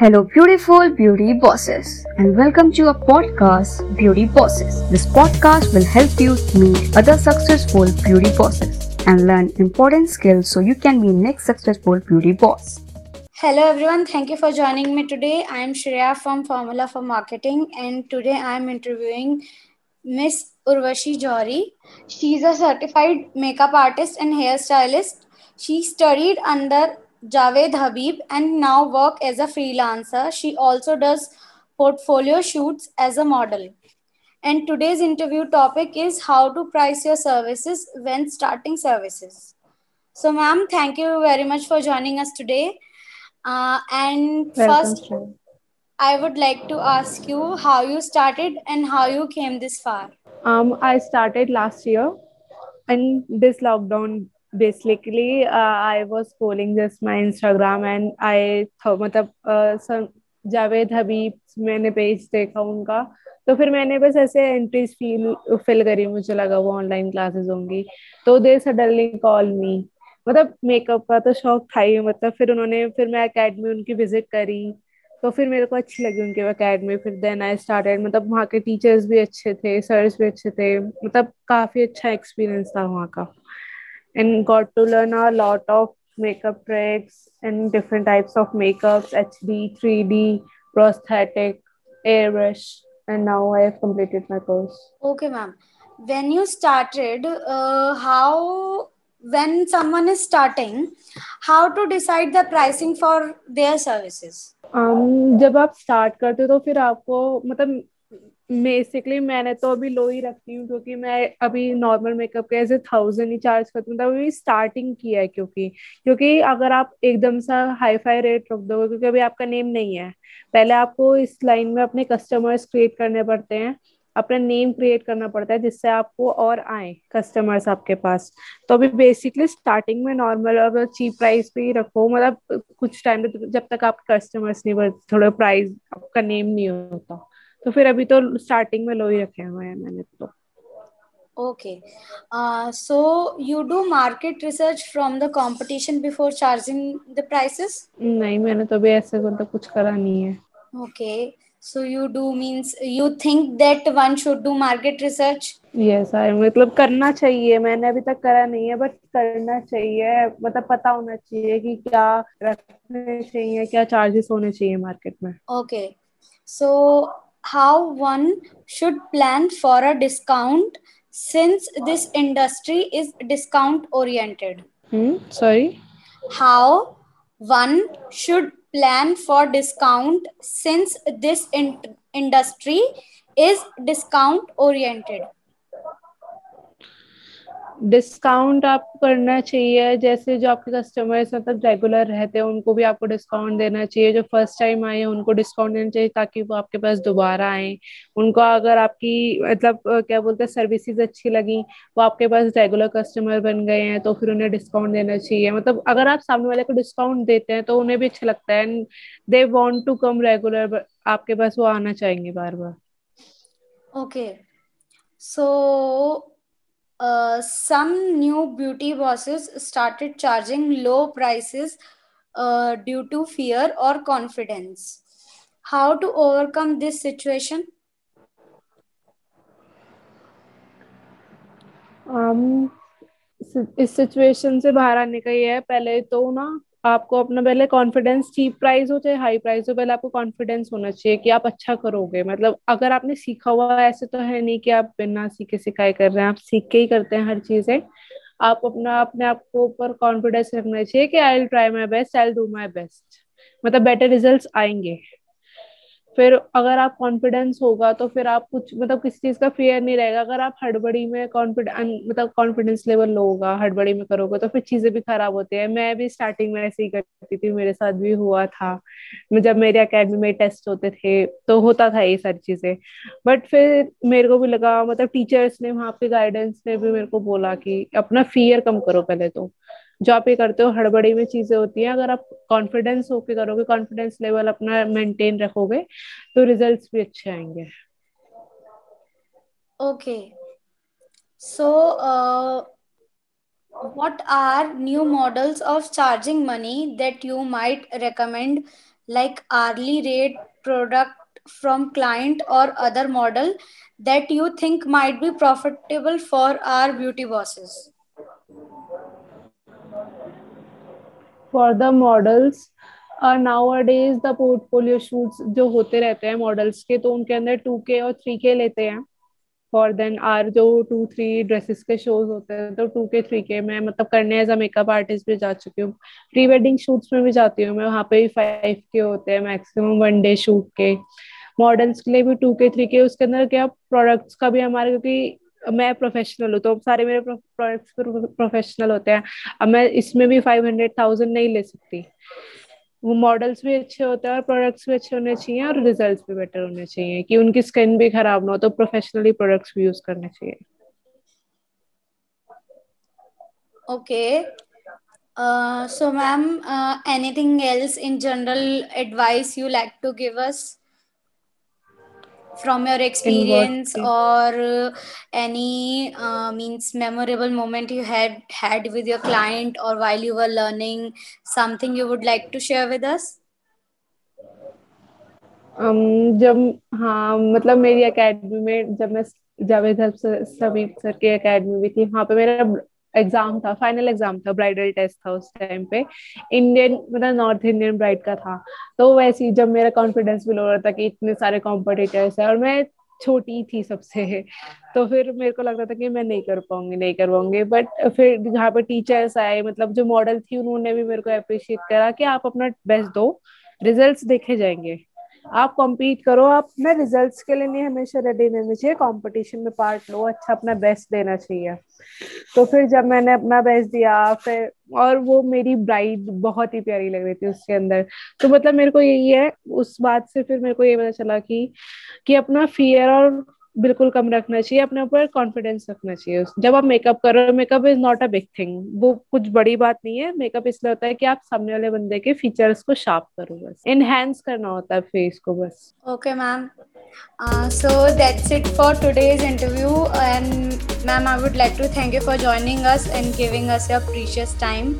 Hello, beautiful beauty bosses, and welcome to our podcast, Beauty Bosses. This podcast will help you meet other successful beauty bosses and learn important skills so you can be next successful beauty boss. Hello everyone, thank you for joining me today. I am Shreya from Formula for Marketing, and today I am interviewing Miss Urvashi Johri. She is a certified makeup artist and hairstylist. She studied under Javed Habib and now work as a freelancer. She also does portfolio shoots as a model. And today's interview topic is how to price your services when starting services. So, ma'am, thank you very much for joining us today. Uh, and Welcome, first. I would like to ask you how you started and how you came this far. Um, I started last year, and this lockdown basically uh, I was scrolling just my Instagram and I thought मतलब uh, Javed हबीब मैंने page देखा उनका तो फिर मैंने बस ऐसे entries feel fill करी मुझे लगा वो ऑनलाइन क्लासेस होंगी। तो दे सडनली कॉल मी मतलब मेकअप का तो शौक था ही मतलब फिर उन्होंने फिर मैं एकेडमी उनकी विज़िट करी। तो फिर मेरे को अच्छी लगी उनकी अकेडमी फिर देन आई स्टार्टेड मतलब वहाँ के टीचर्स भी अच्छे थे सर्स भी अच्छे थे। मतलब काफ़ी अच्छा एक्सपीरियंस था वहाँ का। and got to learn a lot of makeup tricks and different types of makeups hd 3d prosthetic airbrush and now i have completed my course Okay, ma'am. When you started, uh, how when someone is starting, how to decide the pricing for their services? um, जब आप start करते हो तो फिर आपको मतलब basically मैंने तो अभी लो ही रखती हूँ क्योंकि मैं अभी नॉर्मल मेकअप के ऐसे थाउज़ेंड ही चार्ज करती हूँ। अभी स्टार्टिंग किया है क्योंकि क्योंकि अगर आप एकदम सा हाई फाई रेट रख दोगे, क्योंकि अभी आपका नेम नहीं है। पहले आपको इस लाइन में अपने कस्टमर्स क्रिएट करने पड़ते हैं, अपना नेम क्रिएट करना पड़ता है, जिससे आपको और आए कस्टमर्स आपके पास। तो अभी बेसिकली स्टार्टिंग में नॉर्मल और चीप प्राइस पे ही रखो। मतलब कुछ टाइम जब तक आपके कस्टमर्स नहीं बढ़ते थोड़ा प्राइस आपका नेम नहीं होता। तो फिर अभी तो स्टार्टिंग में लो ही रखे हुए हैं मैंने तो। Okay so you do market research from the competition before charging the prices नहीं मैंने तो अभी ऐसे तो कुछ करा नहीं है। Okay so you do means you think that one should do market research yes I मतलब करना चाहिए। मैंने अभी तक करा नहीं है बट करना चाहिए। मतलब पता होना चाहिए कि क्या रखने चाहिए क्या चार्जेस होने चाहिए मार्केट में। Okay okay. So so, how one should plan for a discount since this industry is discount oriented. Hmm, sorry. How one should plan for discount since this in- industry is discount oriented. Discount आपको करना चाहिए, जैसे जो आपके customers मतलब regular रहते हैं, उनको भी आपको डिस्काउंट देना चाहिए, जो फ़र्स्ट टाइम आए उनको डिस्काउंट देना चाहिए, ताकि वो आपके पास दोबारा आए। उनको अगर आपकी मतलब क्या बोलते हैं सर्विसेज़ अच्छी लगी, वो आपके पास रेगुलर कस्टमर बन गए हैं तो फिर उन्हें डिस्काउंट देना चाहिए। मतलब अगर आप सामने वाले को डिस्काउंट देते हैं तो उन्हें भी अच्छा लगता है and they want to come regular आपके पास वो आना चाहेंगे बार बार Okay. So uh, some new beauty bosses started charging low prices uh, due to fear or confidence. How to overcome this situation? um, इस सिचुएशन से बाहर आने का ये है पहले तो ना आपको अपना पहले कॉन्फिडेंस चीप प्राइस हो, चाहे हाई प्राइस हो, पहले आपको कॉन्फिडेंस होना चाहिए कि आप अच्छा करोगे। मतलब अगर आपने सीखा हुआ ऐसे तो है नहीं कि आप बिना सीखे सिखाए कर रहे हैं, आप सीख के ही करते हैं हर चीज़ें। आप अपना, अपने आप को ऊपर कॉन्फिडेंस रखना चाहिए कि I will try my best I do my best मतलब बेटर रिज़ल्ट आएँगे। फिर अगर आप कॉन्फिडेंस होगा तो फिर आप कुछ मतलब किसी चीज़ का फियर नहीं रहेगा। अगर आप हड़बड़ी में कॉन्फिडेंस मतलब कॉन्फिडेंस लेवल लो होगा, हड़बड़ी में करोगे तो फिर चीज़ें भी खराब होती है। मैं भी स्टार्टिंग में ऐसे ही करती थी, मेरे साथ भी हुआ था। जब मेरे अकेडमी में टेस्ट होते थे तो होता था ये सारी चीज़ें। बट फिर मेरे को भी लगा मतलब टीचर्स ने, वहाँ पे गाइडेंस ने भी मेरे को बोला कि अपना फियर कम करो पहले तो। जो आप ये करते हो, हड़बड़ी में चीज़ें होती हैं, अगर आप कॉन्फिडेंस होके करोगे कॉन्फिडेंस लेवल अपना मेंटेन रखोगे तो रिजल्ट्स भी अच्छे आएँगे। Okay so what are new models of charging money that you might recommend like early rate product from client और other model that you think might be profitable for our beauty bosses for the models nowadays the portfolio shoots जो होते रहते हैं models के तो उनके अंदर to के और थ्री के लेते हैं। फॉर देन आर जो टू थ्री ड्रेसेस के शोज़ होते हैं तो टू के थ्री के मैं मतलब करने एज अ मेकअप आर्टिस्ट भी जा चुकी हूँ। प्री वेडिंग शूट्स में भी जाती हूँ मैं, वहाँ पे भी फाइव के होते हैं मैक्सिमम वन डे शूट के। मॉडल्स के लिए भी टू के थ्री के उसके अंदर क्या प्रोडक्ट्स का भी हमारे, क्योंकि मैं प्रोफेशनल हूँ तो सारे मेरे प्रोडक्ट्स प्रोफेशनल होते हैं। अब मैं इसमें भी फाइव हंड्रेड थाउज़ेंड नहीं ले सकती। वो मॉडल्स भी अच्छे होते हैं और प्रोडक्ट्स भी अच्छे होने चाहिए और रिजल्ट्स भी बेटर होने चाहिए कि उनकी स्किन भी खराब ना हो तो प्रोफेशनली प्रोडक्ट्स भी यूज़ करने चाहिए। Okay so ma'am anything else in general advice you like to give us from your experience और any means memorable moment you had with your client और while you were learning something you would like to share with us Um, जब हाँ मतलब मेरी academy में जब मैं Javed sir के एकेडमी में थी वहाँ पे मेरा एग्ज़ाम था, फाइनल एग्ज़ाम था, ब्राइडल टेस्ट था उस टाइम पे। इंडियन मतलब नॉर्थ इंडियन ब्राइड का था। तो वैसे ही जब मेरा कॉन्फिडेंस भी लो रहा था कि इतने सारे कॉम्पिटिटर्स है और मैं छोटी थी सबसे तो फिर मेरे को लगता था कि मैं नहीं कर पाऊँगी, नहीं कर पाऊँगी बट फिर जहाँ पे टीचर्स आए मतलब जो मॉडल थी, उन्होंने भी मेरे को अप्रिशिएट करा कि आप अपना बेस्ट दो रिजल्ट्स देखे जाएँगे। आप कॉम्पीट करो, आप, मैं रिजल्ट्स के लिए नहीं, हमेशा रेडी रहना चाहिए कंपटीशन में पार्ट लो अच्छा अपना बेस्ट देना चाहिए। तो फिर जब मैंने अपना बेस्ट दिया, फिर, और वो मेरी ब्राइड बहुत ही प्यारी लग रही थी उसके अंदर। तो मतलब मेरे को यही है, उस बात से फिर मेरे को ये पता चला कि कि अपना फियर और बिल्कुल कम रखना चाहिए, अपने ऊपर कॉन्फिडेंस रखना चाहिए जब आप मेकअप कर makeup is not a big thing वो कुछ बड़ी बात नहीं है मेकअप इसलिए होता है कि आप सामने वाले बंदे के फीचर्स को शार्प करो बस इनहेंस करना होता है फेस को बस। Okay ma'am so that's it for today's interview and ma'am, i would like to thank you for joining us and giving us your precious time.